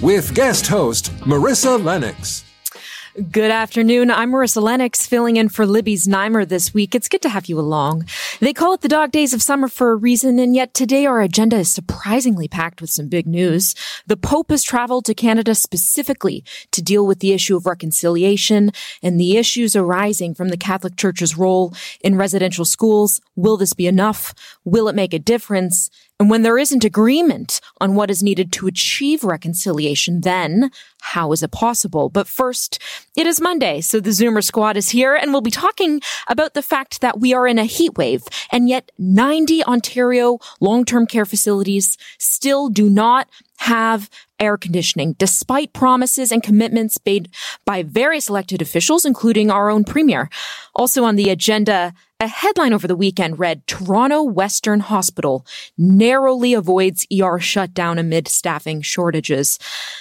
with guest host Marissa Lennox. Good afternoon. I'm Marissa Lennox, filling in for Libby's Znaimer this week. It's good to have you along. They call it the dog days of summer for a reason, and yet today our agenda is surprisingly packed with some big news. The Pope has traveled to Canada specifically to deal with the issue of reconciliation and the issues arising from the Catholic Church's role in residential schools. Will this be enough? Will it make a difference? And when there isn't agreement on what is needed to achieve reconciliation, then how is it possible? But first, it is Monday, so the Zoomer squad is here and we'll be talking about the fact that we are in a heat wave and yet 90 Ontario long-term care facilities still do not have air conditioning, despite promises and commitments made by various elected officials, including our own premier. Also on the agenda, a headline over the weekend read Toronto Western Hospital narrowly avoids ER shutdown amid staffing shortages.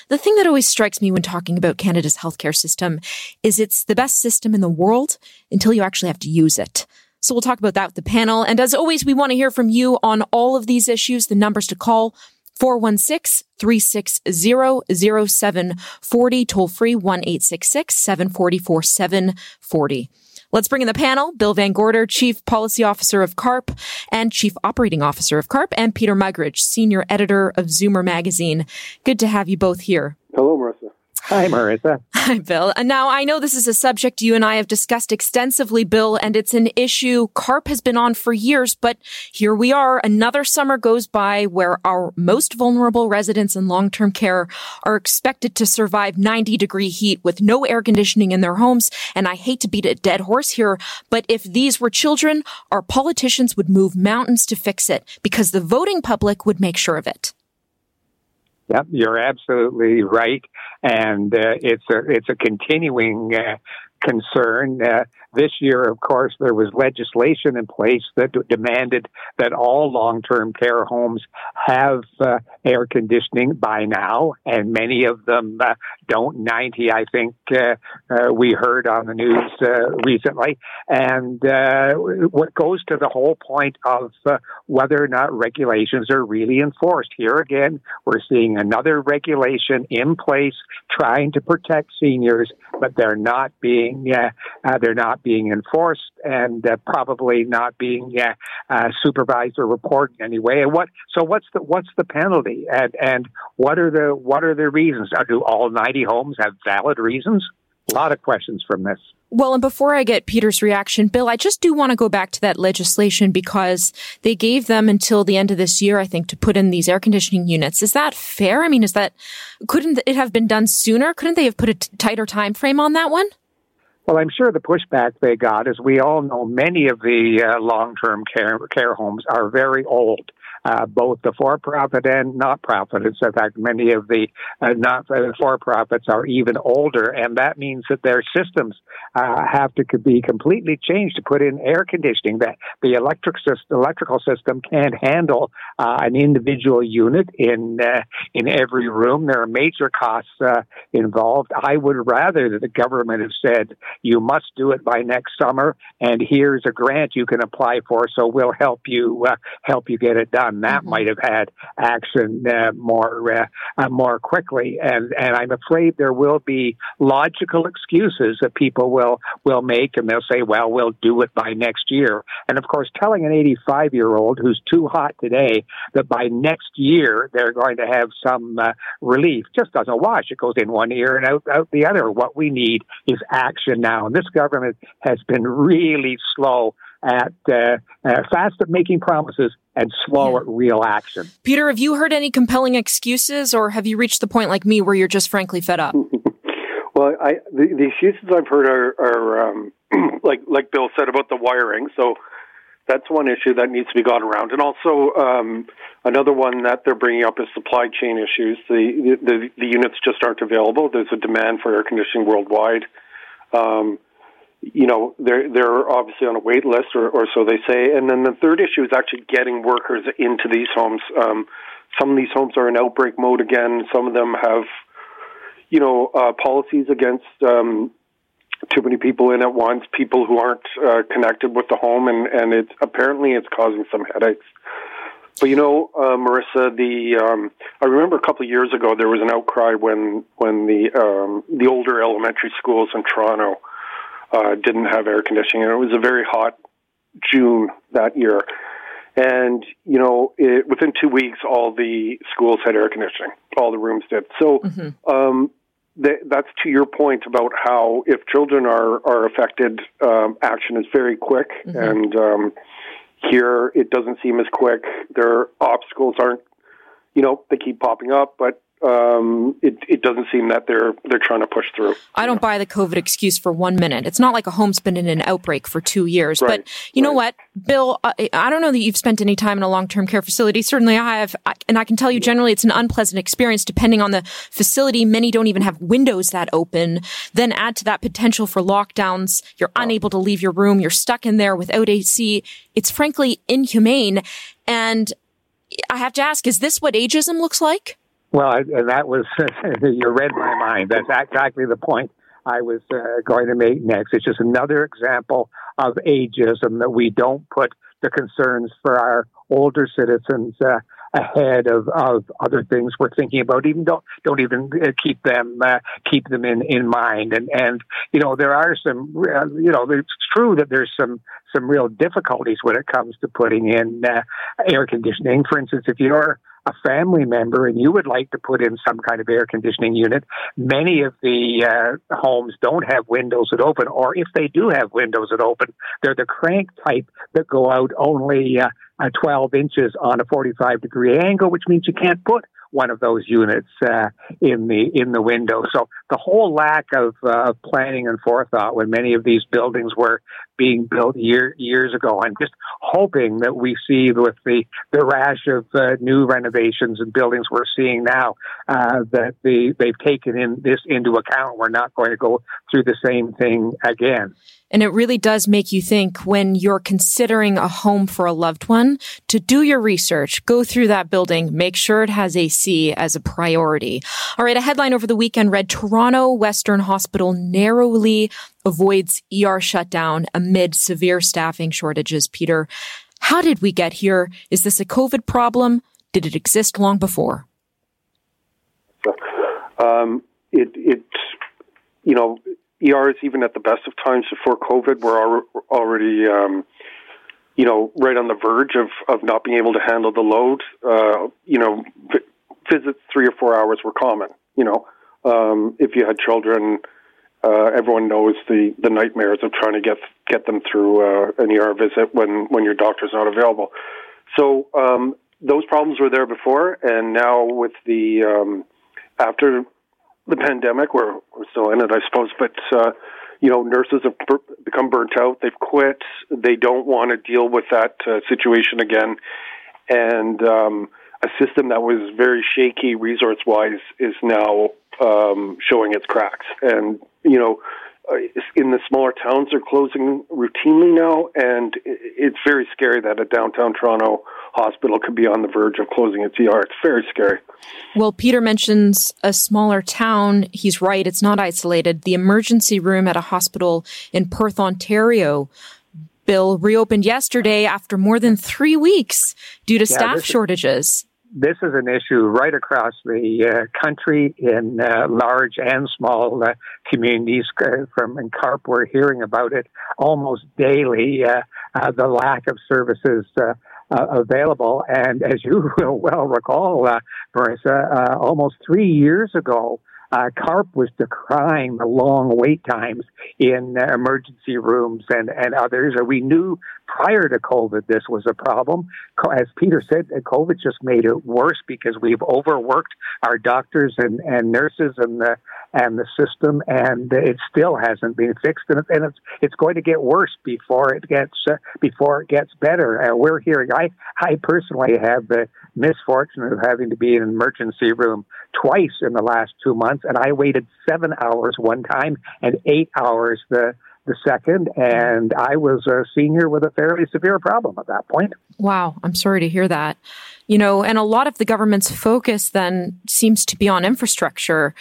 The thing that always strikes me when talking about Canada's healthcare system is it's the best system in the world until you actually have to use it. So we'll talk about that with the panel. And as always, we want to hear from you on all of these issues. The numbers to call 416-360-0740, toll free 1-866-740-4740. Let's bring in the panel, Bill Van Gorder, Chief Policy Officer of CARP and Chief Operating Officer of CARP, and Peter Muggeridge, Senior Editor of Zoomer Magazine. Good to have you both here. Hello, Marissa. Hi, Marissa. Hi, Bill. And now I know this is a subject you and I have discussed extensively, Bill, and it's an issue CARP has been on for years, but here we are. Another summer goes by where our most vulnerable residents in long-term care are expected to survive 90 degree heat with no air conditioning in their homes. And I hate to beat a dead horse here, but if these were children, our politicians would move mountains to fix it because the voting public would make sure of it. Yep, you're absolutely right, and uh, it's a it's a continuing uh, concern. Uh, this year, of course, there was legislation in place that demanded that all long-term care homes have uh, air conditioning by now, and many of them uh, don't. 90, I think, uh, uh we heard on the news uh, recently. And uh, what goes to the whole point of whether or not regulations are really enforced. Here again, we're seeing another regulation in place trying to protect seniors, but they're not being they're not being enforced and uh, probably not being uh, uh, supervised or reported anyway. And what? So what's the what's the penalty? And and what are the what are the reasons? Do all ninety homes have valid reasons? A lot of questions from this. Well, and before I get Peter's reaction, Bill, I just do want to go back to that legislation because they gave them until the end of this year, I think, to put in these air conditioning units. Is that fair? I mean, is that, couldn't it have been done sooner? Couldn't they have put a t- tighter time frame on that one? Well, I'm sure the pushback they got is we all know many of the uh, long-term care care homes are very old uh, both the for-profit and not-profits. In fact, many of the uh, not uh, for-profits are even older, and that means that their systems uh, have to be completely changed to put in air conditioning. That the electric system, electrical system can't handle uh, an individual unit in in every room. There are major costs involved. I would rather that the government have said you must do it by next summer, and here's a grant you can apply for, so we'll help you help you get it done done, that mm-hmm. might have had action uh, more uh, uh, more quickly. And and I'm afraid there will be logical excuses that people will will make, and they'll say, "Well, we'll do it by next year." And of course, telling an 85 year old who's too hot today that by next year they're going to have some uh, relief just doesn't wash. It goes in one ear and out out the other. What we need is action now, and this government has been really slow at uh, uh, fast at making promises and slow yeah. at real action. Peter, have you heard any compelling excuses, or have you reached the point like me where you're just frankly fed up? well, I, the, the, excuses I've heard are, are um, like like Bill said about the wiring. So that's one issue that needs to be got around. And also, um, Another one that they're bringing up is supply chain issues. The, the, the units just aren't available. There's a demand for air conditioning worldwide. Um, you know, they're they're obviously on a wait list, or, or so they say. And then the third issue is actually getting workers into these homes. Um, some of these homes are in outbreak mode again. Some of them have, you know, uh, policies against um, too many people in at once, people who aren't uh, connected with the home, and and it's apparently it's causing some headaches. But you know, uh, Marissa, the um, I remember a couple of years ago there was an outcry when when the um, the older elementary schools in Toronto uh, didn't have air conditioning, and it was a very hot June that year. And you know, it, within two weeks, all the schools had air conditioning. All the rooms did. So mm-hmm. um, th- that's to your point about how if children are are affected, um, action is very quick, mm-hmm. and um, here it doesn't seem as quick. Their obstacles aren't, you know, they keep popping up, but um, it, it doesn't seem that they're they're trying to push through. I don't buy the COVID excuse for one minute. It's not like a home's been in an outbreak for two years. Right, but you right. know what, Bill? I, I don't know that you've spent any time in a long term care facility. Certainly, I have, and I can tell you generally it's an unpleasant experience depending on the facility. Many don't even have windows that open. Then add to that potential for lockdowns. You're oh. unable to leave your room. You're stuck in there without AC. It's frankly inhumane. And I have to ask, is this what ageism looks like? Well, and that was, you read my mind. That's exactly the point I was uh, going to make next. It's just another example of ageism that we don't put the concerns for our older citizens uh, ahead of, of other things we're thinking about. Even don't don't even uh, keep them uh, keep them in, in mind. And and you know there are some uh, you know it's true that there's some some real difficulties when it comes to putting in uh, air conditioning. For instance, if you're a family member and you would like to put in some kind of air conditioning unit, many of the uh, homes don't have windows that open, or if they do have windows that open, they're the crank type that go out only uh, 12 inches on a 45 degree angle, which means you can't put one of those units uh, in the in the window. So the whole lack of uh, planning and forethought when many of these buildings were being built year, years ago. I'm just hoping that we see with the the rash of uh, new renovations and buildings we're seeing now uh, that the they've taken in this into account. We're not going to go through the same thing again. And it really does make you think when you're considering a home for a loved one to do your research, go through that building, make sure it has AC as a priority. All right. A headline over the weekend read Toronto Western Hospital narrowly avoids ER shutdown amid severe staffing shortages. Peter, how did we get here? Is this a COVID problem? Did it exist long before? Um, it, it, you know, ERs, even at the best of times before COVID, were already, um, you know, right on the verge of, of not being able to handle the load. Uh, you know, visits three or four hours were common. You know, um, if you had children, uh, everyone knows the, the nightmares of trying to get get them through uh, an ER visit when, when your doctor's not available. So um, those problems were there before, and now with the um, after the pandemic. We're, we're still in it, I suppose, but uh, you know, nurses have become burnt out. They've quit. They don't want to deal with that uh, situation again, and um, a system that was very shaky resource-wise is now um, showing its cracks. And you know, uh, in the smaller towns, they're closing routinely now, and it's very scary that a downtown Toronto hospital could be on the verge of closing its ER. It's very scary. Well, Peter mentions a smaller town. He's right. It's not isolated. The emergency room at a hospital in Perth, Ontario, Bill, reopened yesterday after more than three weeks due to yeah, staff shortages this is an issue right across the uh, country in uh, large and small uh, communities. Uh, from in we're hearing about it almost daily. Uh, uh, the lack of services available, and as you will well recall, Marissa, almost three years ago. Uh, CARP was decrying the long wait times in uh, emergency rooms and, and others. We knew prior to COVID this was a problem. As Peter said, COVID just made it worse because we've overworked our doctors and, and nurses and the and the system, and it still hasn't been fixed, and, and it's it's going to get worse before it gets uh, before it gets better. Uh, we're hearing. I I personally have the misfortune of having to be in an emergency room twice in the last two months, and I waited seven hours one time and eight hours the the second, and I was a senior with a fairly severe problem at that point. Wow, I'm sorry to hear that. You know, and a lot of the government's focus then seems to be on infrastructure,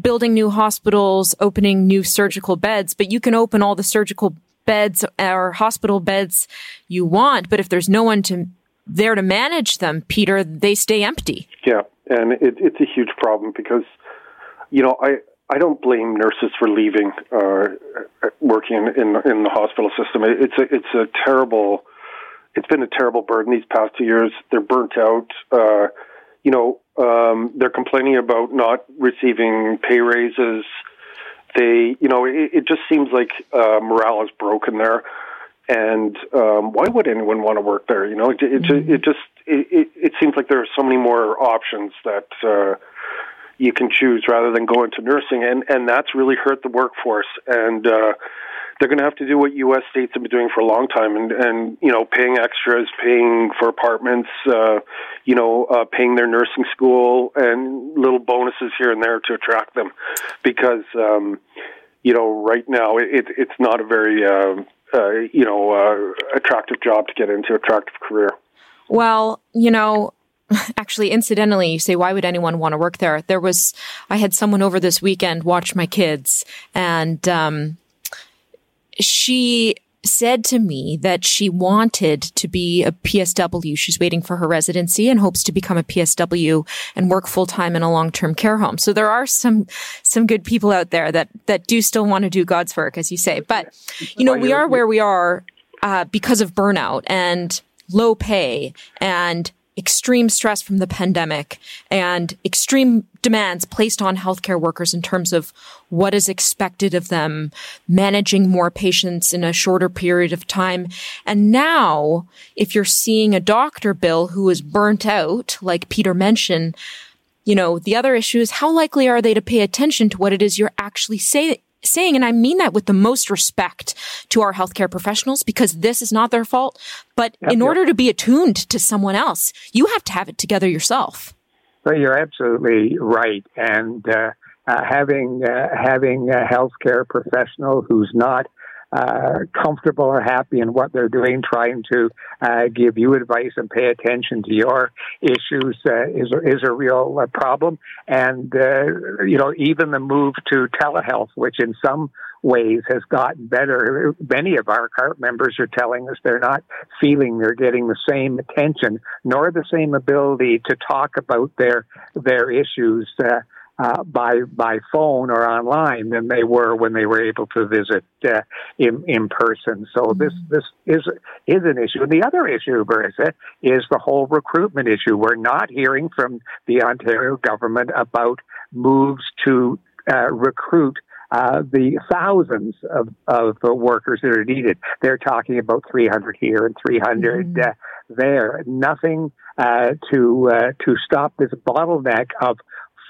building new hospitals, opening new surgical beds, but you can open all the surgical beds or hospital beds you want, but if there's no one to there to manage them, Peter, they stay empty. Yeah, and it, it's a huge problem because, you know, I I don't blame nurses for leaving uh, working in, in in the hospital system. It's a it's a terrible. It's been a terrible burden these past two years. They're burnt out. Uh, you know, um, they're complaining about not receiving pay raises. They, you know, it, it just seems like uh, morale is broken there and um, why would anyone want to work there? You know, it, it, mm-hmm. it just it, it, seems like there are so many more options that uh, you can choose rather than go into nursing, and and that's really hurt the workforce. And uh, they're going to have to do what U.S. states have been doing for a long time, and and you know, paying extras, paying for apartments, uh, you know, uh, paying their nursing school, and little bonuses here and there to attract them, because. Um, you know, right now it, it's not a very uh, uh, you know, uh, attractive job to get into, attractive career. Well, you know, actually, incidentally, you say, why would anyone want to work there? There was, I had someone over this weekend watch my kids, and um, she said to me that she wanted to be a PSW. She's waiting for her residency and hopes to become a PSW and work full time in a long term care home. So there are some some good people out there that that do still want to do God's work, as you say. But you know, we are where we are uh, because of burnout and low pay and extreme stress from the pandemic and extreme demands placed on healthcare workers in terms of what is expected of them, managing more patients in a shorter period of time. And now, if you're seeing a doctor bill who is burnt out, like Peter mentioned, you know, the other issue is how likely are they to pay attention to what it is you're actually saying saying, and I mean that with the most respect to our healthcare professionals because this is not their fault. But yep, in yep. order to be attuned to someone else, you have to have it together yourself. Well, you're absolutely right. And uh, uh, having uh, having a healthcare professional who's not uh, comfortable or happy in what they're doing, trying to uh, give you advice and pay attention to your issues uh, is is a real uh, problem. And uh, you know, even the move to telehealth, which in some ways has gotten better. Many of our CARP members are telling us they're not feeling they're getting the same attention nor the same ability to talk about their their issues. Uh, uh, by by phone or online than they were when they were able to visit uh, in in person. So mm-hmm. this this is is an issue. And the other issue, Marissa, is the whole recruitment issue. We're not hearing from the Ontario government about moves to uh, recruit. Uh, the thousands of, of workers that are needed. They're talking about 300 here and 300 mm-hmm. uh, there. Nothing uh, to uh, to stop this bottleneck of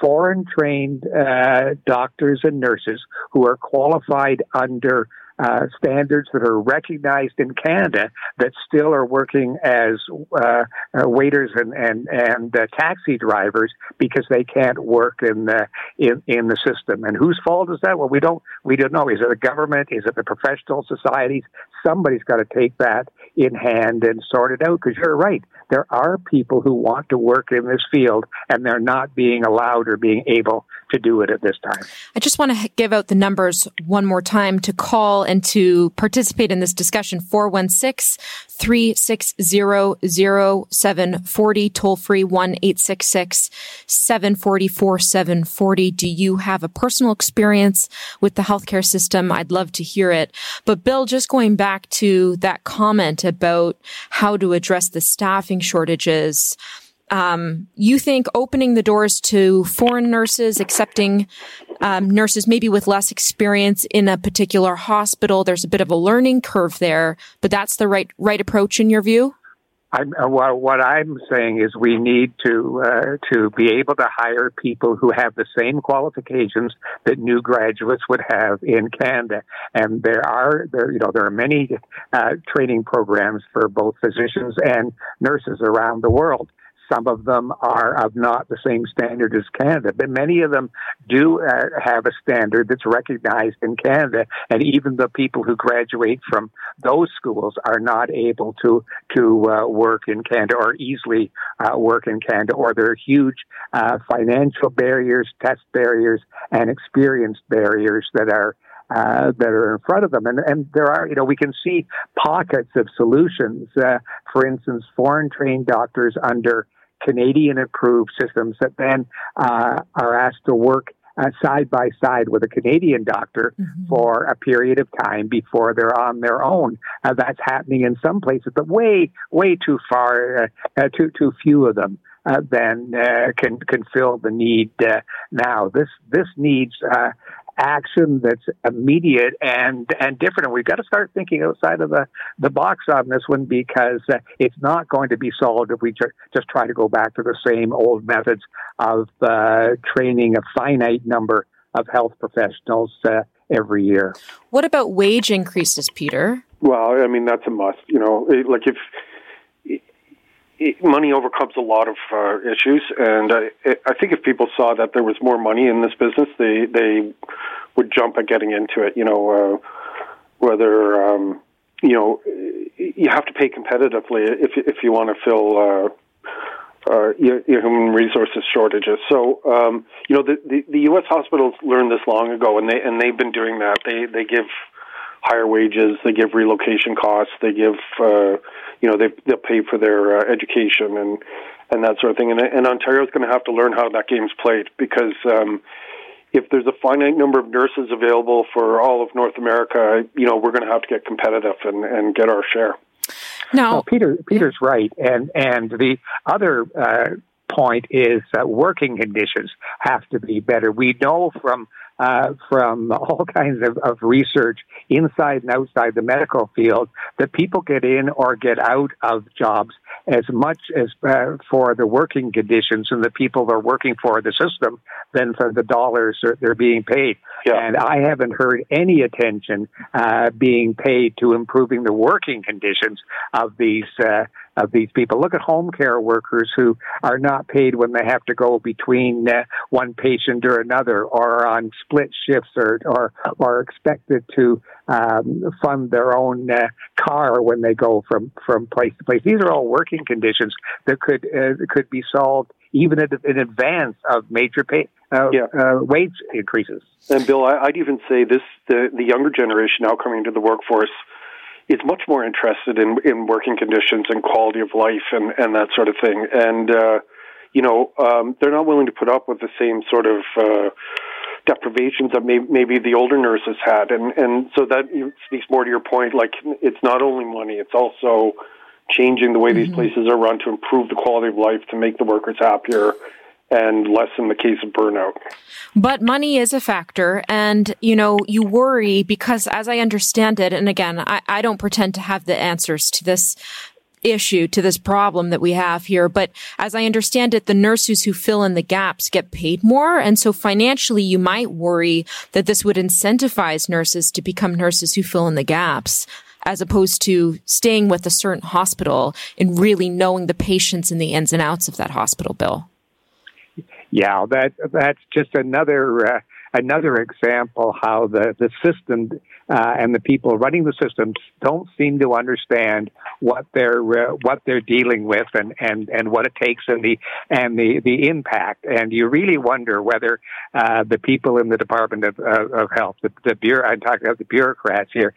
foreign trained uh, doctors and nurses who are qualified under uh, standards that are recognized in Canada that still are working as uh, uh, waiters and and and uh, taxi drivers because they can't work in the in in the system. And whose fault is that? Well, we don't we don't know. Is it the government? Is it the professional societies? Somebody's got to take that in hand and sort it out. Because you're right, there are people who want to work in this field and they're not being allowed or being able to do it at this time. I just want to give out the numbers one more time to call and to participate in this discussion 416 360 0740, toll free 1 866 744 740. Do you have a personal experience with the healthcare system? I'd love to hear it. But Bill, just going back to that comment about how to address the staffing shortages, um, you think opening the doors to foreign nurses, accepting um, nurses maybe with less experience in a particular hospital, there's a bit of a learning curve there, but that's the right right approach in your view. I'm, uh, what I'm saying is we need to uh, to be able to hire people who have the same qualifications that new graduates would have in Canada, and there are there you know there are many uh, training programs for both physicians and nurses around the world. Some of them are of not the same standard as Canada, but many of them do uh, have a standard that's recognized in Canada. And even the people who graduate from those schools are not able to to uh, work in Canada or easily uh, work in Canada, or there are huge uh, financial barriers, test barriers, and experience barriers that are uh, that are in front of them. And, and there are, you know, we can see pockets of solutions. Uh, for instance, foreign trained doctors under Canadian approved systems that then uh, are asked to work uh, side by side with a Canadian doctor mm-hmm. for a period of time before they're on their own. Uh, that's happening in some places, but way, way too far, uh, uh too, too few of them. Uh, then uh, can can fill the need now. This this needs action that's immediate and and different. And we've got to start thinking outside of the, the box on this one because uh, it's not going to be solved if we ju- just try to go back to the same old methods of uh, training a finite number of health professionals uh, every year. What about wage increases, Peter? Well, I mean that's a must. You know, like if money overcomes a lot of uh, issues, and I, I think if people saw that there was more money in this business, they they would jump at getting into it. You know, uh, whether um, you know you have to pay competitively if if you want to fill. Uh, uh, your, human resources shortages. So, um, you know, the, the, the U.S. hospitals learned this long ago, and they and they've been doing that. They they give higher wages, they give relocation costs, they give uh, you know they they'll pay for their uh, education and and that sort of thing. And, and Ontario's going to have to learn how that game's played because um, if there's a finite number of nurses available for all of North America, you know we're going to have to get competitive and, and get our share. No, well, Peter Peter's right, and and the other. Uh, point is that working conditions have to be better. We know from uh, from all kinds of, of research inside and outside the medical field that people get in or get out of jobs as much as uh, for the working conditions and the people they're working for the system than for the dollars they're being paid. Yeah. And I haven't heard any attention uh, being paid to improving the working conditions of these uh, of these people. Look at home care workers who are not paid when they have to go between uh, one patient or another, or on split shifts, or or, or expected to um, fund their own uh, car when they go from from place to place. These are all working conditions that could uh, could be solved even in advance of major pay, uh, yeah. uh, wage increases. And Bill, I, would even say this: the the younger generation now coming into the workforce is much more interested in in working conditions and quality of life and and that sort of thing. And uh, you know, um, they're not willing to put up with the same sort of uh, deprivations that may, maybe the older nurses had. And and so that speaks more to your point. Like it's not only money; it's also changing the way mm-hmm. these places are run to improve the quality of life, to make the workers happier, and lessen the case of burnout. But money is a factor. And, you know, you worry because as I understand it, and again, I, I don't pretend to have the answers to this issue to this problem that we have here. But as I understand it, the nurses who fill in the gaps get paid more. And so financially, you might worry that this would incentivize nurses to become nurses who fill in the gaps as opposed to staying with a certain hospital and really knowing the patients and the ins and outs of that hospital bill. Yeah, that that's just another uh, another example how the the system uh, and the people running the systems don't seem to understand what they're uh, what they're dealing with and, and, and what it takes and the and the, the impact. And you really wonder whether uh, the people in the Department of, of Health, the, the bureau, I'm talking about the bureaucrats here,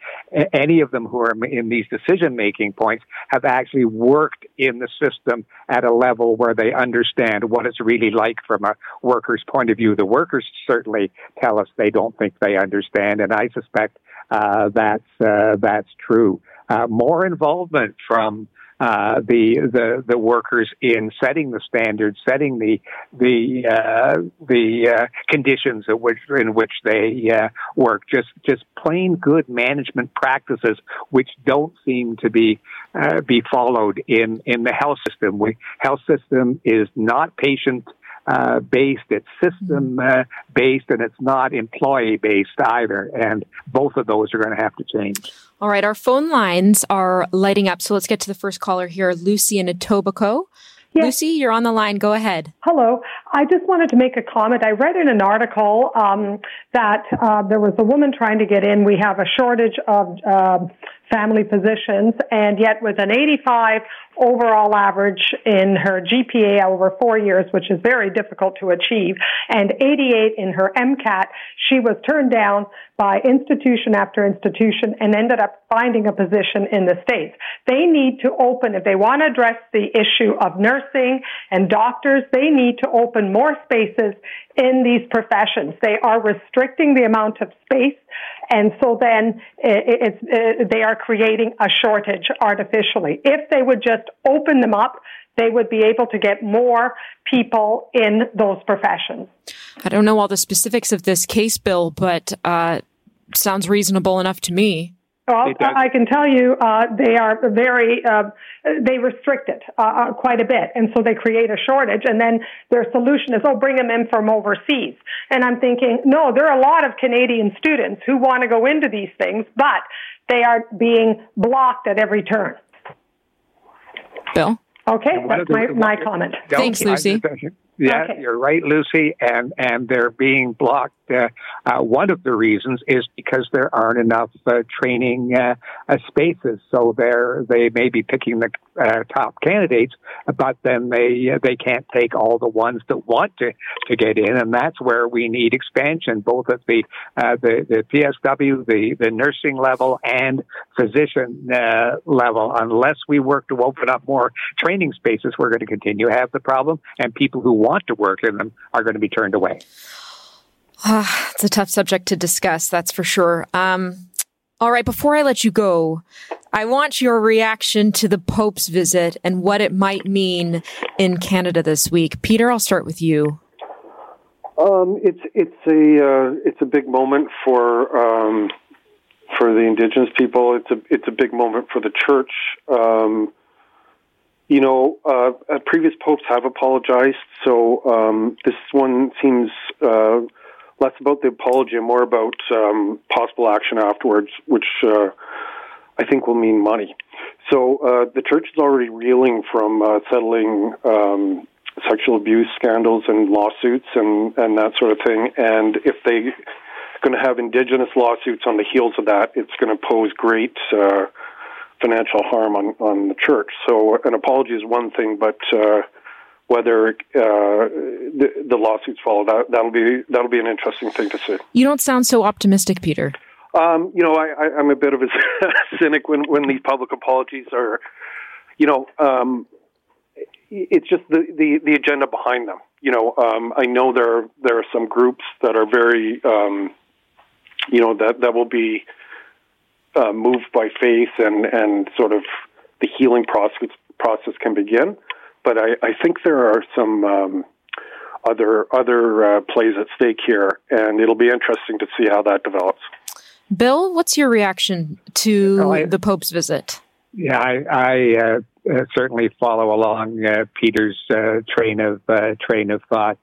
any of them who are in these decision making points have actually worked in the system at a level where they understand what it's really like from a worker's point of view. The workers certainly tell us they don't think they understand, and I suspect that's uh, that's true. Uh, more involvement from uh, the the the workers in setting the standards, setting the the uh, the uh, conditions in which in which they uh, work. Just just plain good management practices, which don't seem to be uh, be followed in in the health system. We health system is not patient uh, based, it's system uh, based, and it's not employee based either. And both of those are going to have to change. All right, our phone lines are lighting up. So let's get to the first caller here, Lucy in Etobicoke. Yes. Lucy, you're on the line. Go ahead. Hello. I just wanted to make a comment. I read in an article um, that uh, there was a woman trying to get in. We have a shortage of uh, family physicians, and yet with an 85 overall average in her GPA over four years, which is very difficult to achieve, and 88 in her MCAT, she was turned down by institution after institution and ended up finding a position in the States. They need to open, if they want to address the issue of nursing and doctors, they need to open more spaces in these professions. They are restricting the amount of space and so then it, it, they are creating a shortage artificially. If they would just open them up, they would be able to get more people in those professions. I don't know all the specifics of this case, Bill, but uh, sounds reasonable enough to me. Well, I can tell you, uh, they are very, uh, they restrict it uh, uh, quite a bit. And so they create a shortage. And then their solution is, oh, bring them in from overseas. And I'm thinking, no, there are a lot of Canadian students who want to go into these things, but they are being blocked at every turn. Bill? Okay, that's my, my comment. Thanks, Lucy. Yeah, okay. you're right, Lucy, and and they're being blocked. Uh, uh, one of the reasons is because there aren't enough uh, training uh, uh, spaces, so they're they may be picking the uh, top candidates, but then they they can't take all the ones that want to to get in, and that's where we need expansion, both at the the the PSW, the the nursing level, and physician level. Unless we work to open up more training spaces, we're going to continue to have the problem, and people who want to work in them are going to be turned away. Ah, it's a tough subject to discuss, that's for sure. Um, all right, before I let you go, I want your reaction to the Pope's visit and what it might mean in Canada this week. Peter, I'll start with you. Um, it's it's a uh, it's a big moment for um, for the Indigenous people. It's a it's a big moment for the Church. Um, you know, uh, uh, previous popes have apologized, so um, this one seems uh, less about the apology and more about um, possible action afterwards, which uh, I think will mean money. So uh, the church is already reeling from uh, settling um, sexual abuse scandals and lawsuits and, and that sort of thing. And if they are going to have indigenous lawsuits on the heels of that, it's going to pose great financial harm on, on the church. So an apology is one thing, but uh, whether uh, the, the, lawsuits follow, that that'll be that'll be an interesting thing to see. You don't sound so optimistic, Peter. Um, you know, I, am a bit of a cynic when when these public apologies are, you know, um, it's just the, the the agenda behind them. You know, um, I know there are, there are some groups that are very, um, you know, that that will be uh, moved by faith and, and sort of the healing process process can begin. But I, I think there are some um, other other uh, plays at stake here, and it'll be interesting to see how that develops. Bill, what's your reaction to oh, I, the Pope's visit? Yeah, I, I uh, uh certainly follow along uh, Peter's uh, train of train of thought.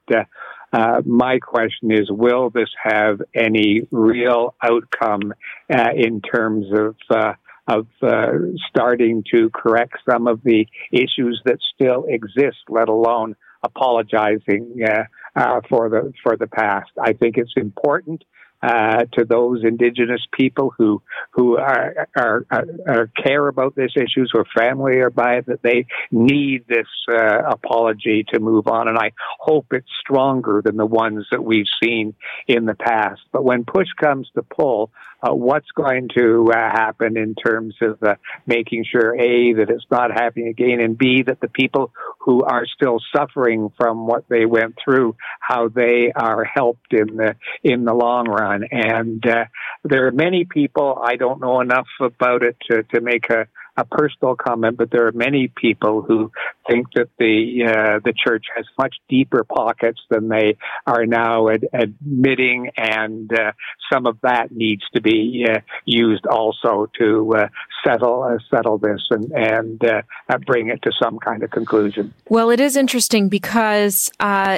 Uh, my question is, will this have any real outcome uh, in terms of uh, of uh, starting to correct some of the issues that still exist, let alone apologizing uh, uh, for the for the past? I think it's important uh, to those indigenous people who who are, are, are, care about this issues, or family or by it, that they need this uh, apology to move on. And I hope it's stronger than the ones that we've seen in the past. But when push comes to pull, uh, what's going to uh, happen in terms of uh, making sure a that it's not happening again, and b that the people who are still suffering from what they went through, how they are helped in the in the long run. And uh, there are many people I don't know enough about it to, to make a a personal comment, but there are many people who think that the uh, the church has much deeper pockets than they are now ad- admitting, and uh, some of that needs to be uh, used also to uh, settle uh, settle this and and uh, bring it to some kind of conclusion. Well, it is interesting because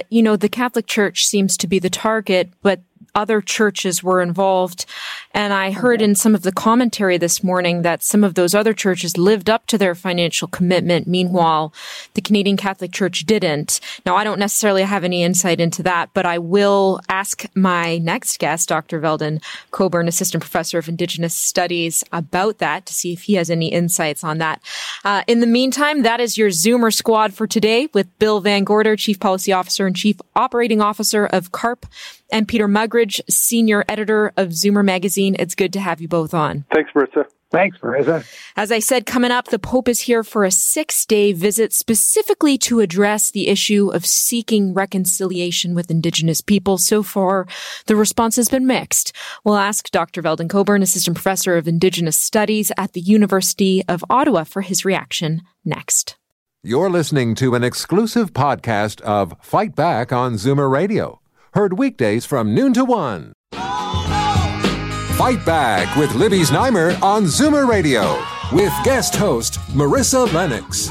you know the Catholic Church seems to be the target, but other churches were involved. And I heard in some of the commentary this morning that some of those other churches lived up to their financial commitment. Meanwhile, the Canadian Catholic Church didn't. Now, I don't necessarily have any insight into that, but I will ask my next guest, Dr. Veldon Coburn, Assistant Professor of Indigenous Studies, about that to see if he has any insights on that. Uh, in the meantime, that is your Zoomer squad for today with Bill Van Gorder, Chief Policy Officer and Chief Operating Officer of CARP and Peter Muggeridge, senior editor of Zoomer Magazine. It's good to have you both on. Thanks, Marissa. Thanks, Marissa. As I said, coming up, the Pope is here for a six day visit specifically to address the issue of seeking reconciliation with Indigenous people. So far, the response has been mixed. We'll ask Dr. Veldon Coburn, Assistant Professor of Indigenous Studies at the University of Ottawa, for his reaction next. You're listening to an exclusive podcast of Fight Back on Zoomer Radio Heard weekdays from noon to one. Fight Back with Libby Znaimer on Zoomer Radio with guest host Marissa Lennox.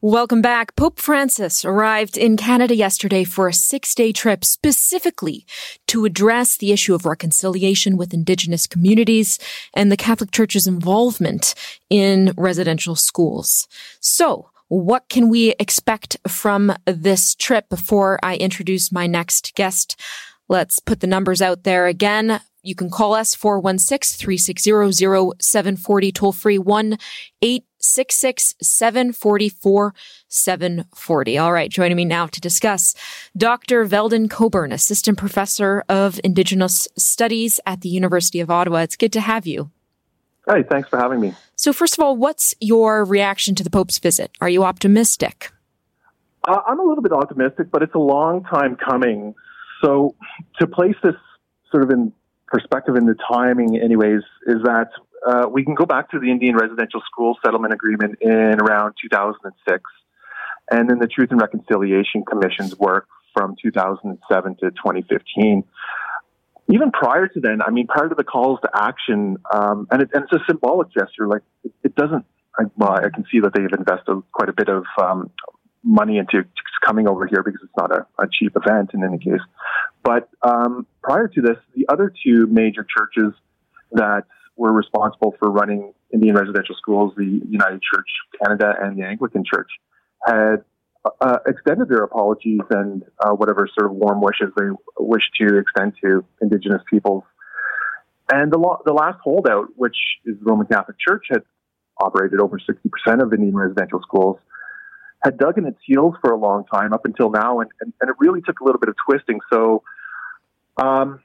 Welcome back. Pope Francis arrived in Canada yesterday for a six day trip specifically to address the issue of reconciliation with Indigenous communities and the Catholic Church's involvement in residential schools. So, what can we expect from this trip before I introduce my next guest? Let's put the numbers out there again. You can call us 416-360-0740 toll free 1 866 744 740. All right. Joining me now to discuss Dr. Veldon Coburn, Assistant Professor of Indigenous Studies at the University of Ottawa. It's good to have you. Hey, thanks for having me. So, first of all, what's your reaction to the Pope's visit? Are you optimistic? Uh, I'm a little bit optimistic, but it's a long time coming. So, to place this sort of in perspective in the timing, anyways, is that uh, we can go back to the Indian Residential School Settlement Agreement in around 2006, and then the Truth and Reconciliation Commission's work from 2007 to 2015 even prior to then, I mean, prior to the calls to action, um, and, it, and, it's a symbolic gesture. Like it, it doesn't. I, well, I can see that they've invested quite a bit of um, money into coming over here because it's not a, a cheap event in any case. But um, prior to this, the other two major churches that were responsible for running Indian residential schools, the United Church Canada and the Anglican Church, had uh, extended their apologies and uh, whatever sort of warm wishes they wish to extend to Indigenous peoples. And the, lo- the last holdout, which is the Roman Catholic Church, had operated over 60% of Indian residential schools, had dug in its heels for a long time up until now, and, and, and it really took a little bit of twisting. So, um,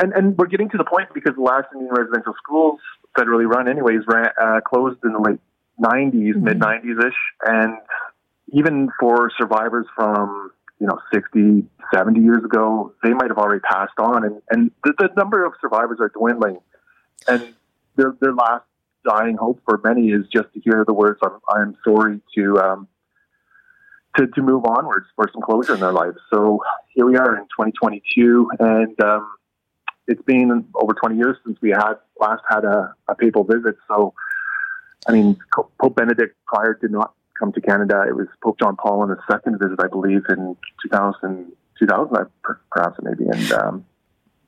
and, and we're getting to the point because the last Indian residential schools, federally run anyways, ran, uh, closed in the late 90s, mm-hmm. mid 90s ish. And even for survivors from, you know, 60, 70 years ago, they might have already passed on. And, and the, the number of survivors are dwindling. And their, their last dying hope for many is just to hear the words, I'm, I'm sorry to, um, to, to move onwards for some closure in their lives. So here we are in 2022, and um, it's been over 20 years since we had last had a, a papal visit. So I mean, Pope Benedict prior did not come to Canada. It was Pope John Paul on his second visit, I believe, in 2000, 2000 perhaps maybe. And um,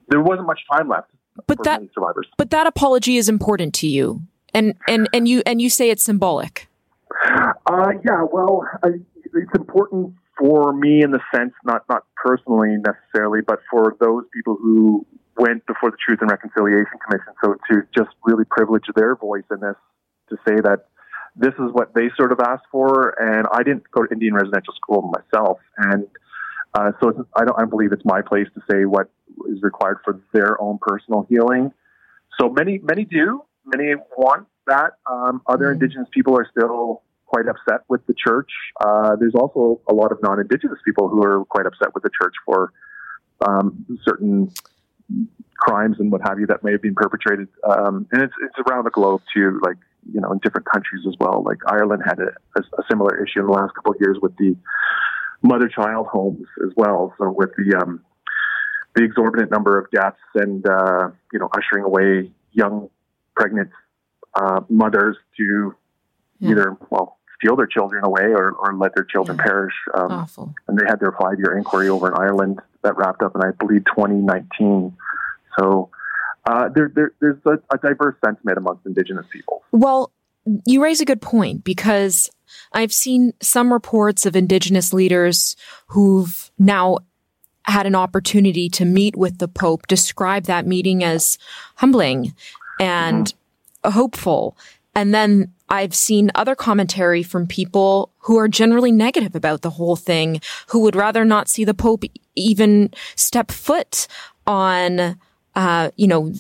there wasn't much time left. But that, but that apology is important to you, and and and you and you say it's symbolic. Uh, yeah, well, I, it's important for me in the sense, not not personally necessarily, but for those people who went before the Truth and Reconciliation Commission. So to just really privilege their voice in this to say that this is what they sort of asked for. And I didn't go to Indian residential school myself, and uh, so I don't. I believe it's my place to say what is required for their own personal healing. So many, many do. Many want that. Um, other mm-hmm. Indigenous people are still quite upset with the church. Uh, there's also a lot of non-Indigenous people who are quite upset with the church for um, certain crimes and what have you that may have been perpetrated. Um, and it's, it's around the globe too, like, you know, in different countries as well. Like Ireland had a, a, a similar issue in the last couple of years with the mother child homes as well. So with the, um, the exorbitant number of deaths and, uh, you know, ushering away young pregnant, uh, mothers to yeah. either, well, steal their children away or, or let their children yeah. perish. Um, Awful. And they had their five year inquiry over in Ireland that wrapped up in, I believe, 2019. So uh, there, there, there's a, a diverse sentiment amongst Indigenous people. Well, you raise a good point because I've seen some reports of Indigenous leaders who've now had an opportunity to meet with the Pope describe that meeting as humbling and mm-hmm. hopeful. And then I've seen other commentary from people who are generally negative about the whole thing, who would rather not see the Pope even step foot on, uh, you know,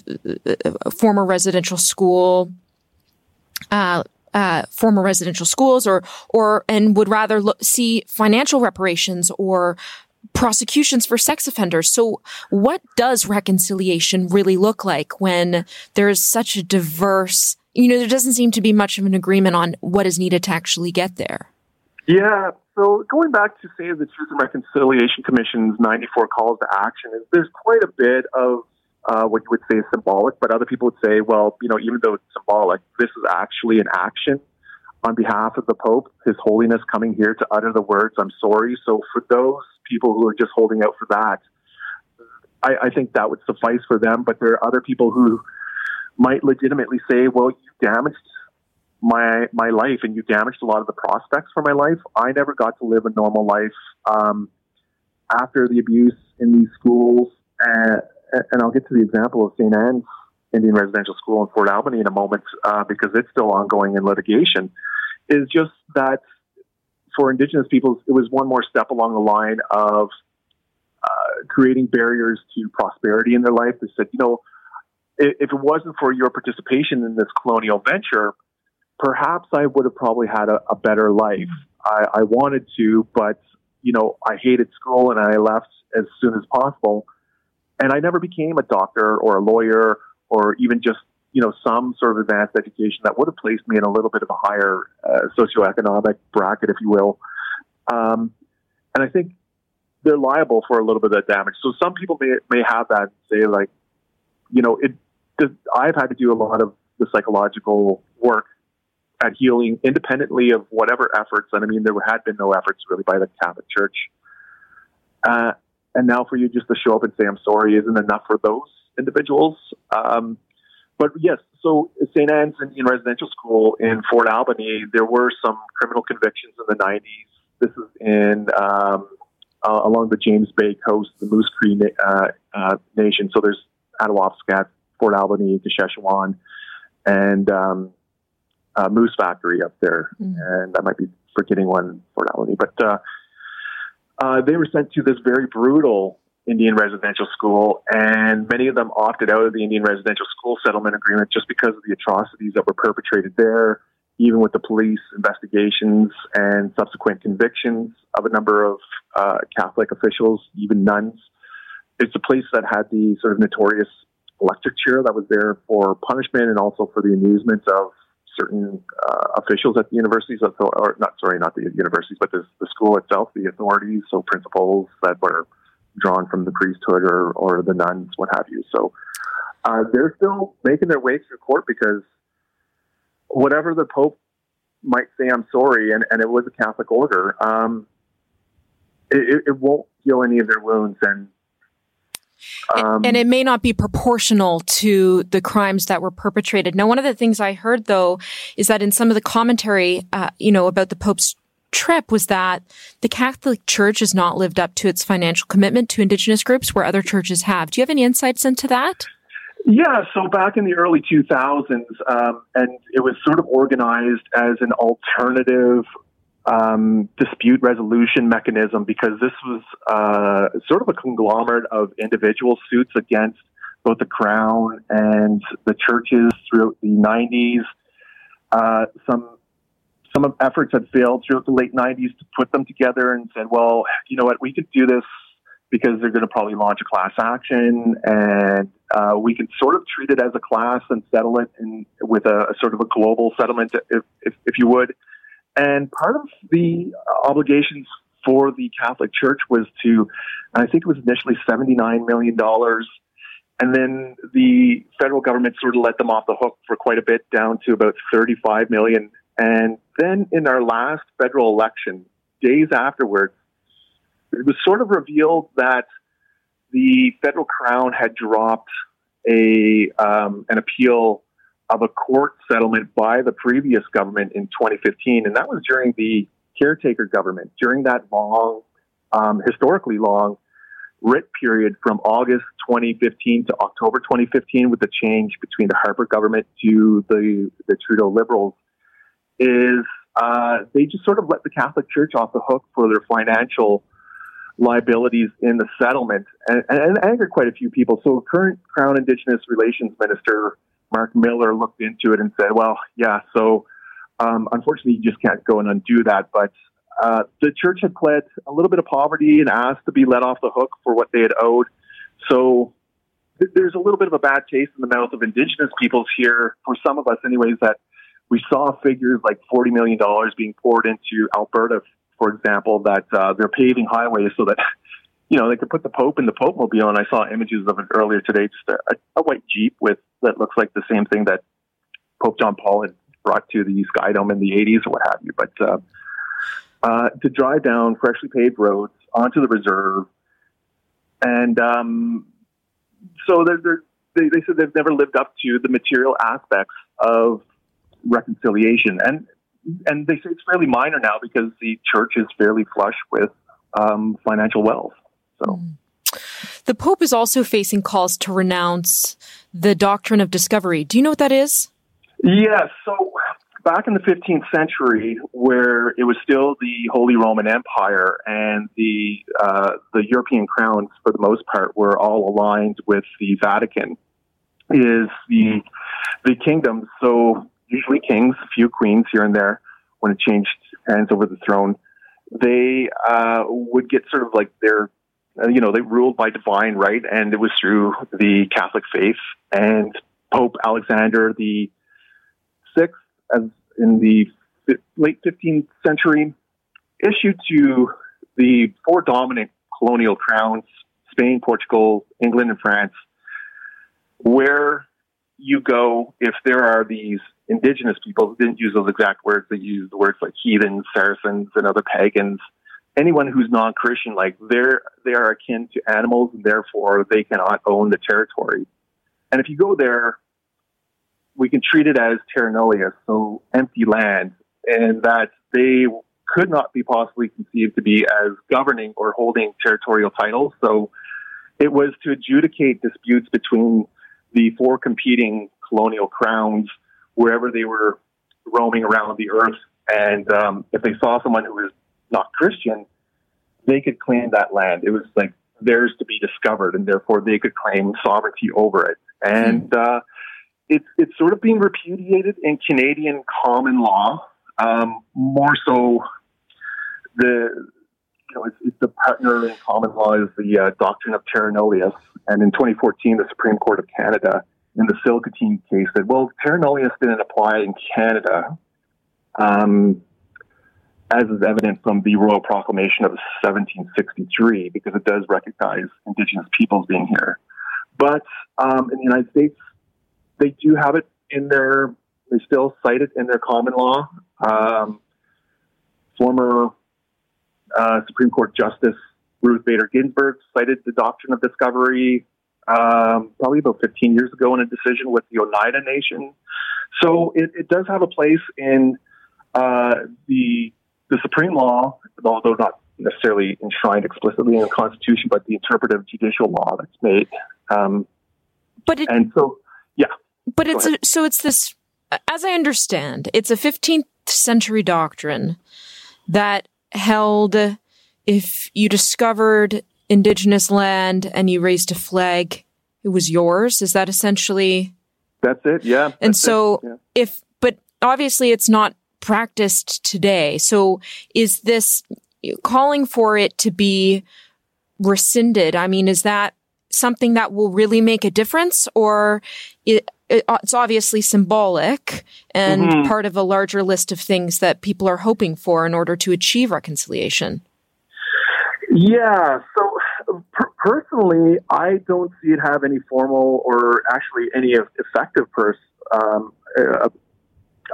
former residential school, uh, uh, former residential schools, or or and would rather look, see financial reparations or prosecutions for sex offenders. So, what does reconciliation really look like when there is such a diverse you know, there doesn't seem to be much of an agreement on what is needed to actually get there. Yeah. So going back to say the Truth and Reconciliation Commission's 94 calls to action, is there's quite a bit of uh, what you would say is symbolic, but other people would say, well, you know, even though it's symbolic, this is actually an action on behalf of the Pope, His Holiness coming here to utter the words, I'm sorry. So for those people who are just holding out for that, I, I think that would suffice for them. But there are other people who might legitimately say, well, you damaged my my life and you damaged a lot of the prospects for my life. I never got to live a normal life um, after the abuse in these schools. Uh, and I'll get to the example of St. Anne's Indian Residential School in Fort Albany in a moment uh, because it's still ongoing in litigation. Is just that for Indigenous peoples, it was one more step along the line of uh, creating barriers to prosperity in their life. They said, you know, if it wasn't for your participation in this colonial venture, perhaps I would have probably had a, a better life. I, I wanted to, but you know, I hated school and I left as soon as possible. And I never became a doctor or a lawyer or even just, you know, some sort of advanced education that would have placed me in a little bit of a higher uh, socioeconomic bracket, if you will. Um, and I think they're liable for a little bit of that damage. So some people may, may have that and say like, you know, it, I've had to do a lot of the psychological work at healing independently of whatever efforts. And I mean, there had been no efforts really by the Catholic Church. Uh, and now for you just to show up and say, I'm sorry, isn't enough for those individuals. Um, but yes, so St. Anne's Indian Residential School in Fort Albany, there were some criminal convictions in the 90s. This is in um, uh, along the James Bay coast, the Moose Cree uh, uh, Nation. So there's Attawapiskat, Fort Albany Kashechewan, and um, uh, Moose Factory up there. Mm. And I might be forgetting one, Fort Albany. But uh, they were sent to this very brutal Indian residential school, and many of them opted out of the Indian residential school settlement agreement just because of the atrocities that were perpetrated there, even with the police investigations and subsequent convictions of a number of uh, Catholic officials, even nuns. It's a place that had the sort of notorious electric chair that was there for punishment and also for the amusement of certain uh, officials at the universities, or not sorry, not the universities, but the, the school itself, the authorities, so principals that were drawn from the priesthood or, or the nuns, what have you. So uh, they're still making their way through court because whatever the Pope might say, I'm sorry, and, and it was a Catholic order, um, it, it won't heal any of their wounds. And um, and it may not be proportional to the crimes that were perpetrated. Now, one of the things I heard though is that in some of the commentary, uh, you know, about the Pope's trip was that the Catholic Church has not lived up to its financial commitment to Indigenous groups where other churches have. Do you have any insights into that? Yeah, so back in the early 2000s, um, and it was sort of organized as an alternative um, dispute resolution mechanism because this was uh, sort of a conglomerate of individual suits against both the crown and the churches throughout the 90s. Uh, some some efforts had failed throughout the late 90s to put them together and said, well, you know what, we could do this because they're going to probably launch a class action, and uh, we can sort of treat it as a class and settle it in, with a, a sort of a global settlement, if, if, if you would. And part of the obligations for the Catholic Church was to, I think it was initially $79 million. And then the federal government sort of let them off the hook for quite a bit, down to about 35 million. And then in our last federal election, days afterwards, it was sort of revealed that the federal crown had dropped a um, an appeal of a court settlement by the previous government in 2015, and that was during the caretaker government. During that long, um, historically long writ period from August 2015 to October 2015, with the change between the Harper government to the the Trudeau Liberals, is uh, they just sort of let the Catholic Church off the hook for their financial liabilities in the settlement and, and angered quite a few people. So current Crown Indigenous Relations Minister Mark Miller looked into it and said, well, yeah, so um, unfortunately you just can't go and undo that. But uh, the church had pled a little bit of poverty and asked to be let off the hook for what they had owed. So th- there's a little bit of a bad taste in the mouth of Indigenous peoples here, for some of us anyways, that we saw figures like $40 million being poured into Alberta for example, that uh, they're paving highways so that you know they could put the Pope in the Pope mobile. And I saw images of it earlier today, just a, a white Jeep with that looks like the same thing that Pope John Paul had brought to the Sky Dome in the 80s or what have you. But uh, uh, to drive down freshly paved roads onto the reserve, and um, so they're, they're, they, they said they've never lived up to the material aspects of reconciliation. And and they say it's fairly minor now because the church is fairly flush with um, financial wealth. So. Mm. The Pope is also facing calls to renounce the doctrine of discovery. Do you know what that is? Yes. So back in the 15th century, where it was still the Holy Roman Empire and the uh, the European crowns, for the most part, were all aligned with the Vatican, is the the kingdoms. So usually kings, a few queens here and there when it changed hands over the throne. They uh, would get sort of like their, Uh, you know, they ruled by divine right, and it was through the Catholic faith. And Pope Alexander the Sixth, as in the late 15th century, issued to the four dominant colonial crowns Spain, Portugal, England, and France where you go if there are these indigenous people who didn't use those exact words. They used words like heathens, Saracens, and other pagans. Anyone who's non-Christian, like they're they are akin to animals, and therefore they cannot own the territory. And if you go there, we can treat it as terra so empty land, and that they could not be possibly conceived to be as governing or holding territorial titles. So it was to adjudicate disputes between the four competing colonial crowns wherever they were roaming around the earth. And um, if they saw someone who was not Christian, they could claim that land. It was like theirs to be discovered, and therefore they could claim sovereignty over it. And uh, it's it's sort of being repudiated in Canadian common law. Um, more so, the you know, it's, it's, the partner in common law is the uh, doctrine of terra nullius. And in 2014, the Supreme Court of Canada in the Tsilhqot'in case said, well, terra nullius didn't apply in Canada, um, as is evident from the Royal Proclamation of 1763, because it does recognize Indigenous peoples being here. But um, in the United States, they do have it in their, they still cite it in their common law. Um, former uh, Supreme Court Justice Ruth Bader Ginsburg cited the doctrine of discovery um, probably about 15 years ago in a decision with the Oneida Nation. So it, it does have a place in uh, the the supreme law, although not necessarily enshrined explicitly in the Constitution, but the interpretive judicial law that's made. Um, but it, and so, yeah. But it's a, so it's this, as I understand, it's a 15th century doctrine that held if you discovered indigenous land and you raised a flag, it was yours. Is that essentially? That's it. Yeah. And so yeah. if, but obviously it's not practiced today. So is this calling for it to be rescinded, I mean, is that something that will really make a difference or it, it, it's obviously symbolic and mm-hmm. part of a larger list of things that people are hoping for in order to achieve reconciliation? Yeah. So per- personally, I don't see it have any formal or actually any effective pers- um, uh,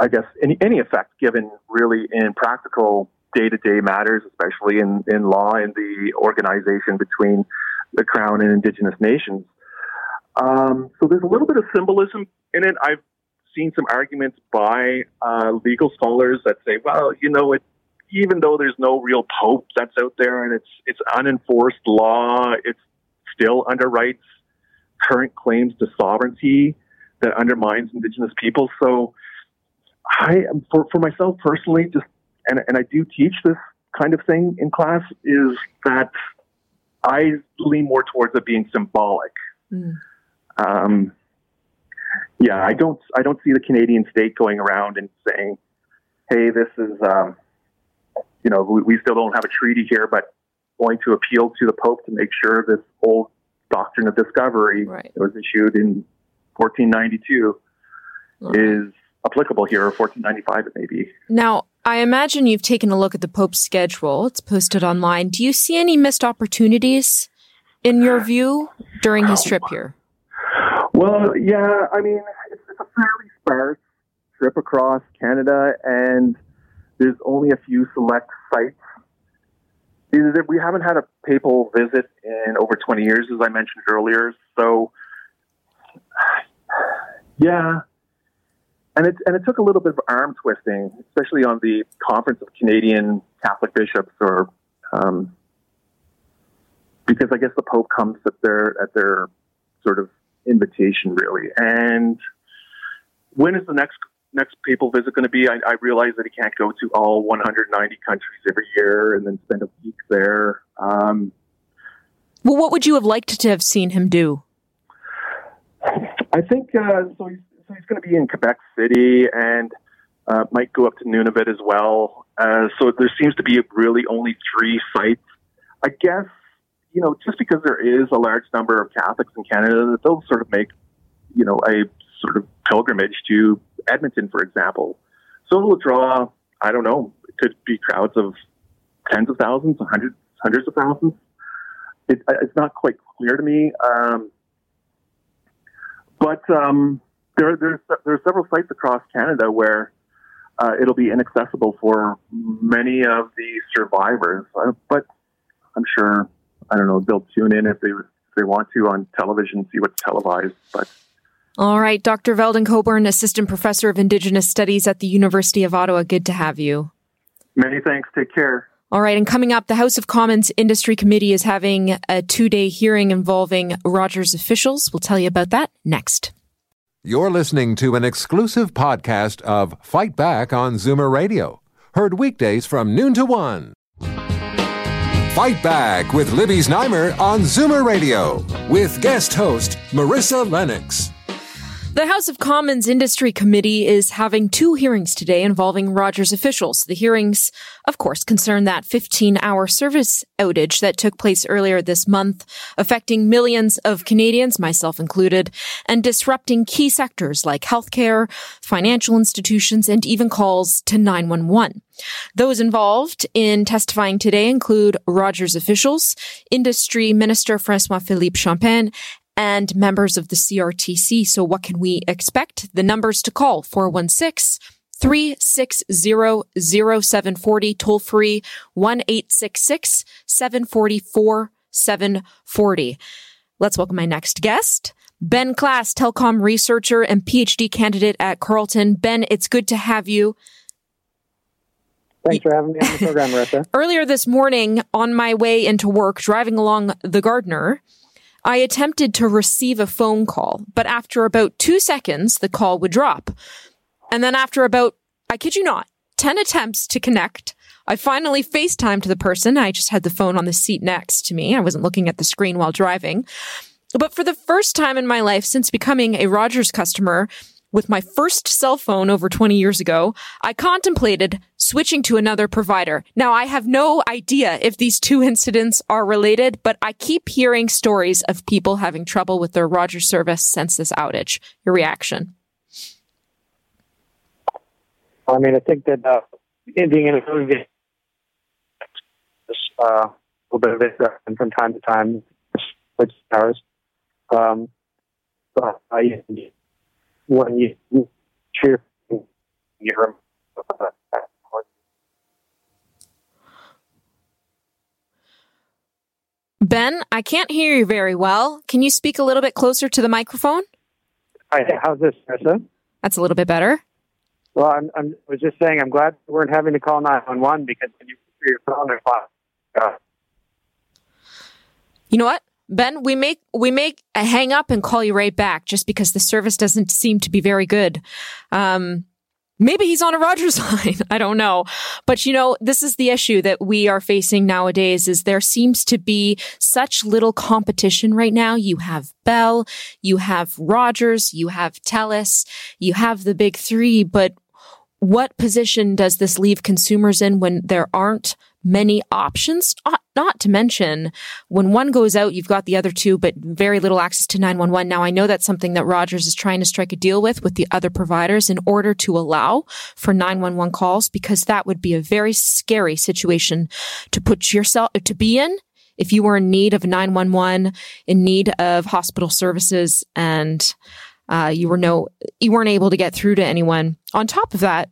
I guess any any effect given really in practical day to day matters, especially in in law and the organization between the crown and indigenous nations. Um, so there's a little bit of symbolism in it. I've seen some arguments by uh, legal scholars that say, well, you know, it, even though there's no real pope that's out there and it's it's unenforced law, it's still underwrites current claims to sovereignty that undermines indigenous people. So I, for, for myself personally, just, and, and I do teach this kind of thing in class, is that I lean more towards it being symbolic. Mm. Um, yeah, I don't, I don't see the Canadian state going around and saying, "Hey, this is, um, you know, we, we still don't have a treaty here, but going to appeal to the Pope to make sure this old doctrine of discovery right. that was issued in 1492 is applicable here, or 1495 it may be. Now, I imagine you've taken a look at the Pope's schedule. It's posted online. Do you see any missed opportunities in your view during his trip here? Well, yeah, I mean, it's, it's a fairly sparse trip across Canada, and there's only a few select sites. We haven't had a papal visit in over 20 years, as I mentioned earlier. So, yeah, and it and it took a little bit of arm twisting, especially on the Conference of Canadian Catholic Bishops, or um, because I guess the Pope comes at their at their sort of invitation, really. And when is the next next papal visit going to be? I, I realize that he can't go to all 190 countries every year and then spend a week there. Um, well, what would you have liked to have seen him do? I think uh, so. He's so he's going to be in Quebec City and uh, might go up to Nunavut as well. Uh, so there seems to be really only three sites. I guess you know just because there is a large number of Catholics in Canada, that they'll sort of make you know a sort of pilgrimage to Edmonton, for example. So it'll draw. I don't know. It could be crowds of tens of thousands, hundreds, hundreds of thousands. It, it's not quite clear to me. Um, but um, there, there's there are several sites across Canada where uh, it'll be inaccessible for many of the survivors. Uh, but I'm sure I don't know they'll tune in if they if they want to on television, see what's televised. But all right, Dr. Veldon Coburn, assistant professor of Indigenous Studies at the University of Ottawa. Good to have you. Many thanks. Take care. All right, and coming up, the House of Commons Industry Committee is having a two day hearing involving Rogers officials. We'll tell you about that next. You're listening to an exclusive podcast of Fight Back on Zoomer Radio, heard weekdays from noon to one. Fight Back with Libby Znaimer on Zoomer Radio with guest host Marissa Lennox. The House of Commons Industry Committee is having two hearings today involving Rogers officials. The hearings, of course, concern that 15 hour service outage that took place earlier this month, affecting millions of Canadians, myself included, and disrupting key sectors like healthcare, financial institutions, and even calls to 911. Those involved in testifying today include Rogers officials, Industry Minister Francois Philippe Champagne, and members of the CRTC. So what can we expect? The numbers to call 416 360 0740 toll free 1 744 740. Let's welcome my next guest. Ben Klass, telecom researcher and PhD candidate at Carleton. Ben, it's good to have you. Thanks for having me on the program, Marissa. Earlier this morning, on my way into work, driving along the Gardiner, I attempted to receive a phone call, but after about two seconds, the call would drop. And then after about, I kid you not, 10 attempts to connect, I finally FaceTimed to the person. I just had the phone on the seat next to me. I wasn't looking at the screen while driving. But for the first time in my life since becoming a Rogers customer, with my first cell phone over 20 years ago, I contemplated switching to another provider. Now, I have no idea if these two incidents are related, but I keep hearing stories of people having trouble with their Rogers service since this outage. Your reaction? I mean, I think that uh, being in a uh, a little bit of it and from time to time, which hours. Um, but uh, when you cheer, you're Ben, I can't hear you very well. Can you speak a little bit closer to the microphone? Hi, how's this, Marissa? That's a little bit better. Well, I'm, I'm, I was just saying I'm glad we weren't having to call 911 because when you put your phone You know what? Ben, we make we make a hang up and call you right back just because the service doesn't seem to be very good. Um, maybe he's on a Rogers line. I don't know. But you know, this is the issue that we are facing nowadays is there seems to be such little competition right now. You have Bell, you have Rogers, you have Telus, you have the big three, but what position does this leave consumers in when there aren't many options. Not, to mention when one goes out, you've got the other two, but very little access to 911. Now I know that's something that Rogers is trying to strike a deal with with the other providers in order to allow for 911 calls because that would be a very scary situation to put yourself, to be in if you were in need of 911, in need of hospital services and uh, you were no, you weren't able to get through to anyone. On top of that,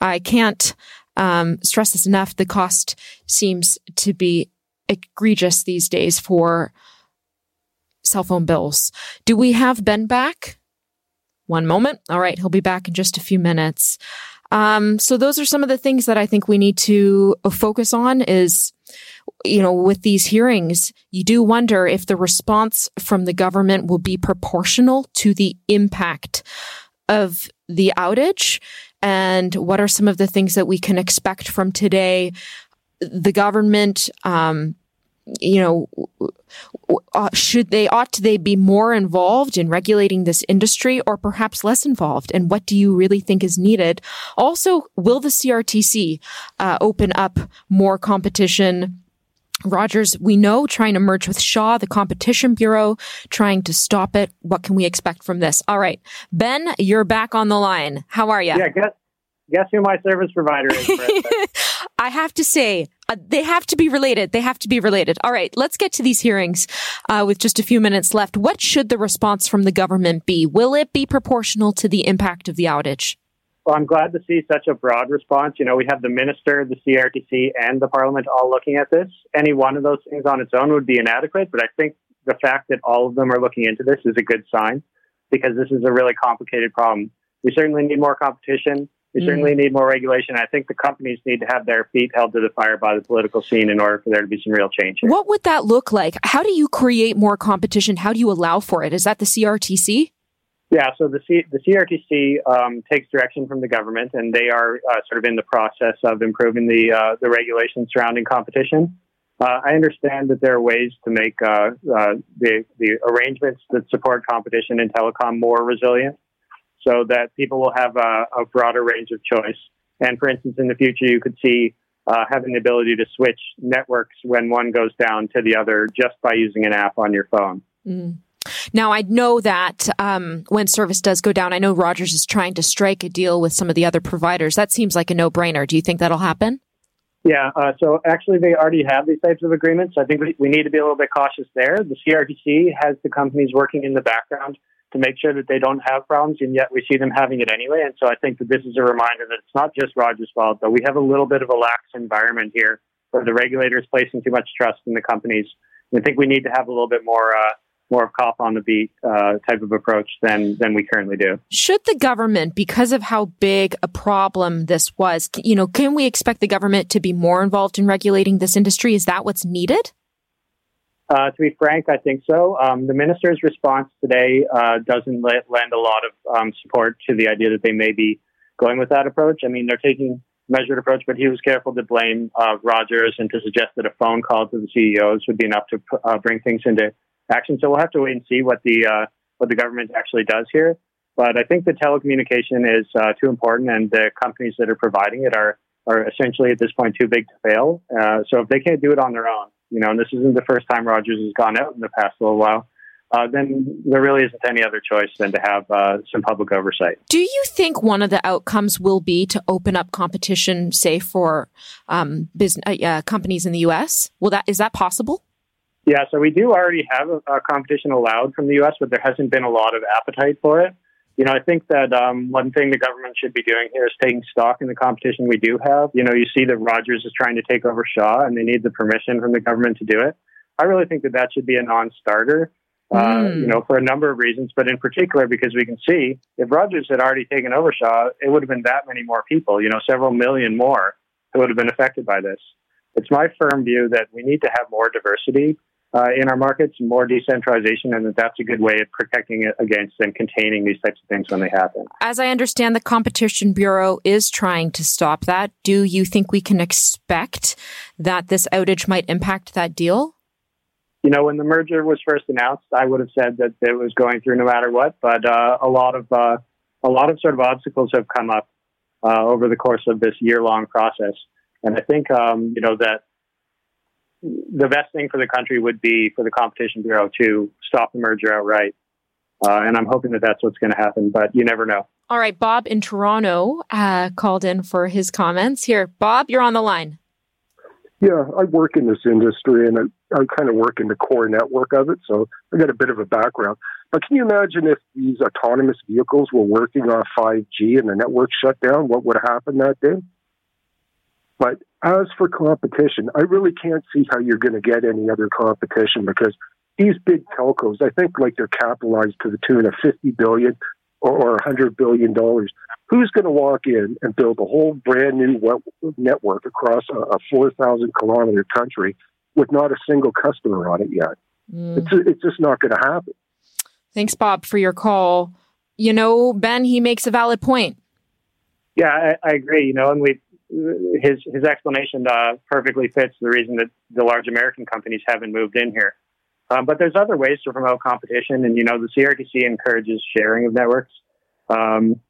I can't um, stress this enough. The cost seems to be egregious these days for cell phone bills. Do we have Ben back? One moment. All right, he'll be back in just a few minutes. Um, so those are some of the things that I think we need to focus on is, you know, with these hearings, you do wonder if the response from the government will be proportional to the impact of the outage and what are some of the things that we can expect from today? The government, um, you know, uh, should they, ought they be more involved in regulating this industry or perhaps less involved? And what do you really think is needed? Also, will the CRTC uh, open up more competition? Rogers, we know, trying to merge with Shaw, the Competition Bureau, trying to stop it. What can we expect from this? All right. Ben, you're back on the line. How are you? Yeah, guess, guess who my service provider is? I have to say, uh, they have to be related. They have to be related. All right, let's get to these hearings uh, with just a few minutes left. What should the response from the government be? Will it be proportional to the impact of the outage? Well, I'm glad to see such a broad response. You know, we have the minister, the CRTC, and the parliament all looking at this. Any one of those things on its own would be inadequate, but I think the fact that all of them are looking into this is a good sign because this is a really complicated problem. We certainly need more competition. We mm. certainly need more regulation. I think the companies need to have their feet held to the fire by the political scene in order for there to be some real change. Here. What would that look like? How do you create more competition? How do you allow for it? Is that the CRTC? Yeah, so the C- the CRTC um, takes direction from the government, and they are uh, sort of in the process of improving the uh, the regulations surrounding competition. Uh, I understand that there are ways to make uh, uh, the the arrangements that support competition in telecom more resilient, so that people will have a, a broader range of choice. And for instance, in the future, you could see uh, having the ability to switch networks when one goes down to the other just by using an app on your phone. Mm. Now, I know that um, when service does go down, I know Rogers is trying to strike a deal with some of the other providers. That seems like a no brainer. Do you think that'll happen? Yeah, uh, so actually, they already have these types of agreements. I think we, we need to be a little bit cautious there. The CRTC has the companies working in the background to make sure that they don't have problems, and yet we see them having it anyway. And so I think that this is a reminder that it's not just Rogers' fault, but we have a little bit of a lax environment here where the regulators placing too much trust in the companies. I think we need to have a little bit more uh, more of cop on the beat uh, type of approach than than we currently do. Should the government, because of how big a problem this was, you know, can we expect the government to be more involved in regulating this industry? Is that what's needed? Uh, to be frank, I think so. Um, the minister's response today uh, doesn't lend a lot of um, support to the idea that they may be going with that approach. I mean, they're taking measured approach, but he was careful to blame uh, Rogers and to suggest that a phone call to the CEOs would be enough to uh, bring things into action. So we'll have to wait and see what the uh, what the government actually does here. But I think the telecommunication is uh, too important, and the companies that are providing it are are essentially at this point too big to fail. Uh, so if they can't do it on their own, you know, and this isn't the first time Rogers has gone out in the past little while, uh, then there really isn't any other choice than to have uh, some public oversight. Do you think one of the outcomes will be to open up competition, say for um, business uh, companies in the U.S.? Will that is that possible? Yeah, so we do already have a, a competition allowed from the U.S., but there hasn't been a lot of appetite for it you know, I think that um, one thing the government should be doing here is taking stock in the competition we do have. You know, you see that Rogers is trying to take over Shaw, and they need the permission from the government to do it. I really think that that should be a non-starter. Uh, mm. you know, for a number of reasons, but in particular because we can see if Rogers had already taken over Shaw, it would have been that many more people, you know, several million more who would have been affected by this. It's my firm view that we need to have more diversity uh, in our markets, more decentralization, and that that's a good way of protecting it against and containing these types of things when they happen. As I understand, the Competition Bureau is trying to stop that. Do you think we can expect that this outage might impact that deal? You know, when the merger was first announced, I would have said that it was going through no matter what. But uh, a lot of uh, a lot of sort of obstacles have come up uh, over the course of this year long process, and I think um, you know that the best thing for the country would be for the Competition Bureau to stop the merger outright. Uh, and I'm hoping that that's what's going to happen, but you never know. All right, Bob in Toronto uh, called in for his comments. Here, Bob, you're on the line. Yeah, I work in this industry and I, I kind of work in the core network of it, so I got a bit of a background. But can you imagine if these autonomous vehicles were working on 5G and the network shut down? What would happen that day? But as for competition, I really can't see how you're going to get any other competition because these big telcos, I think like they're capitalized to the tune of 50 billion or 100 billion dollars. Who's going to walk in and build a whole brand new network across a, 4,000 kilometer country with not a single customer on it yet? Mm. It's, it's just not going to happen. Thanks, Bob, for your call. You know, Ben, he makes a valid point. Yeah, I, I agree. You know, and we his his explanation uh, perfectly fits the reason that the large American companies haven't moved in here. Um, but there's other ways to promote competition, and you know the CRTC encourages sharing of networks. Um,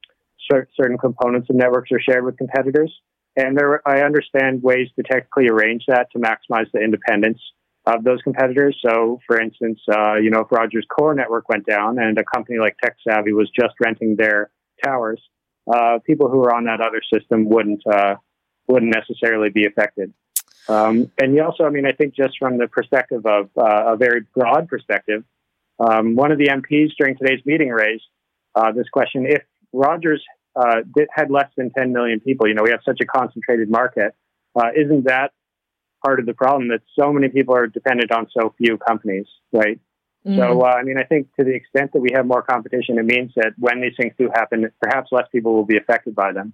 certain components of networks are shared with competitors, and there I understand ways to technically arrange that to maximize the independence of those competitors. So, for instance, uh, you know if Rogers' core network went down and a company like TekSavvy was just renting their towers, uh, people who are on that other system wouldn't uh, wouldn't necessarily be affected. Um, and you also, I mean, I think just from the perspective of uh, a very broad perspective, um, one of the MPs during today's meeting raised uh, this question: If Rogers uh, had less than 10 million people, you know, we have such a concentrated market, uh, isn't that part of the problem that so many people are dependent on so few companies, right? Mm-hmm. So, uh, I mean, I think to the extent that we have more competition, it means that when these things do happen, perhaps less people will be affected by them.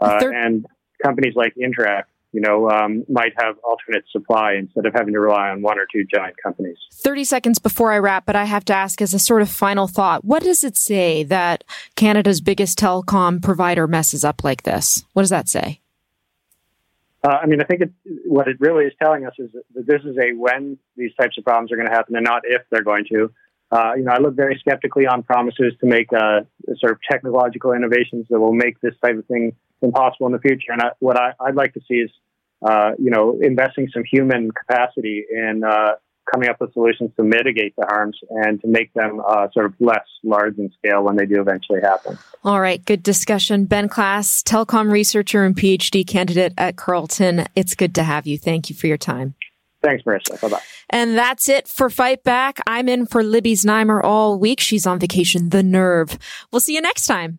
Uh, and companies like Interac, you know, um, might have alternate supply instead of having to rely on one or two giant companies. 30 seconds before I wrap, but I have to ask as a sort of final thought what does it say that Canada's biggest telecom provider messes up like this? What does that say? Uh, I mean, I think it, what it really is telling us is that this is a when these types of problems are going to happen and not if they're going to. Uh, you know, I look very skeptically on promises to make uh, sort of technological innovations that will make this type of thing impossible in the future. And I, what I, would like to see is, uh, you know, investing some human capacity in uh, coming up with solutions to mitigate the harms and to make them uh, sort of less large in scale when they do eventually happen. All right, good discussion. Ben Klass, telecom researcher and PhD candidate at Carleton. It's good to have you. Thank you for your time. Thanks, Marissa. Bye bye. And that's it for Fight Back. I'm in for Libby's Znaimer all week. She's on vacation. The nerve. We'll see you next time.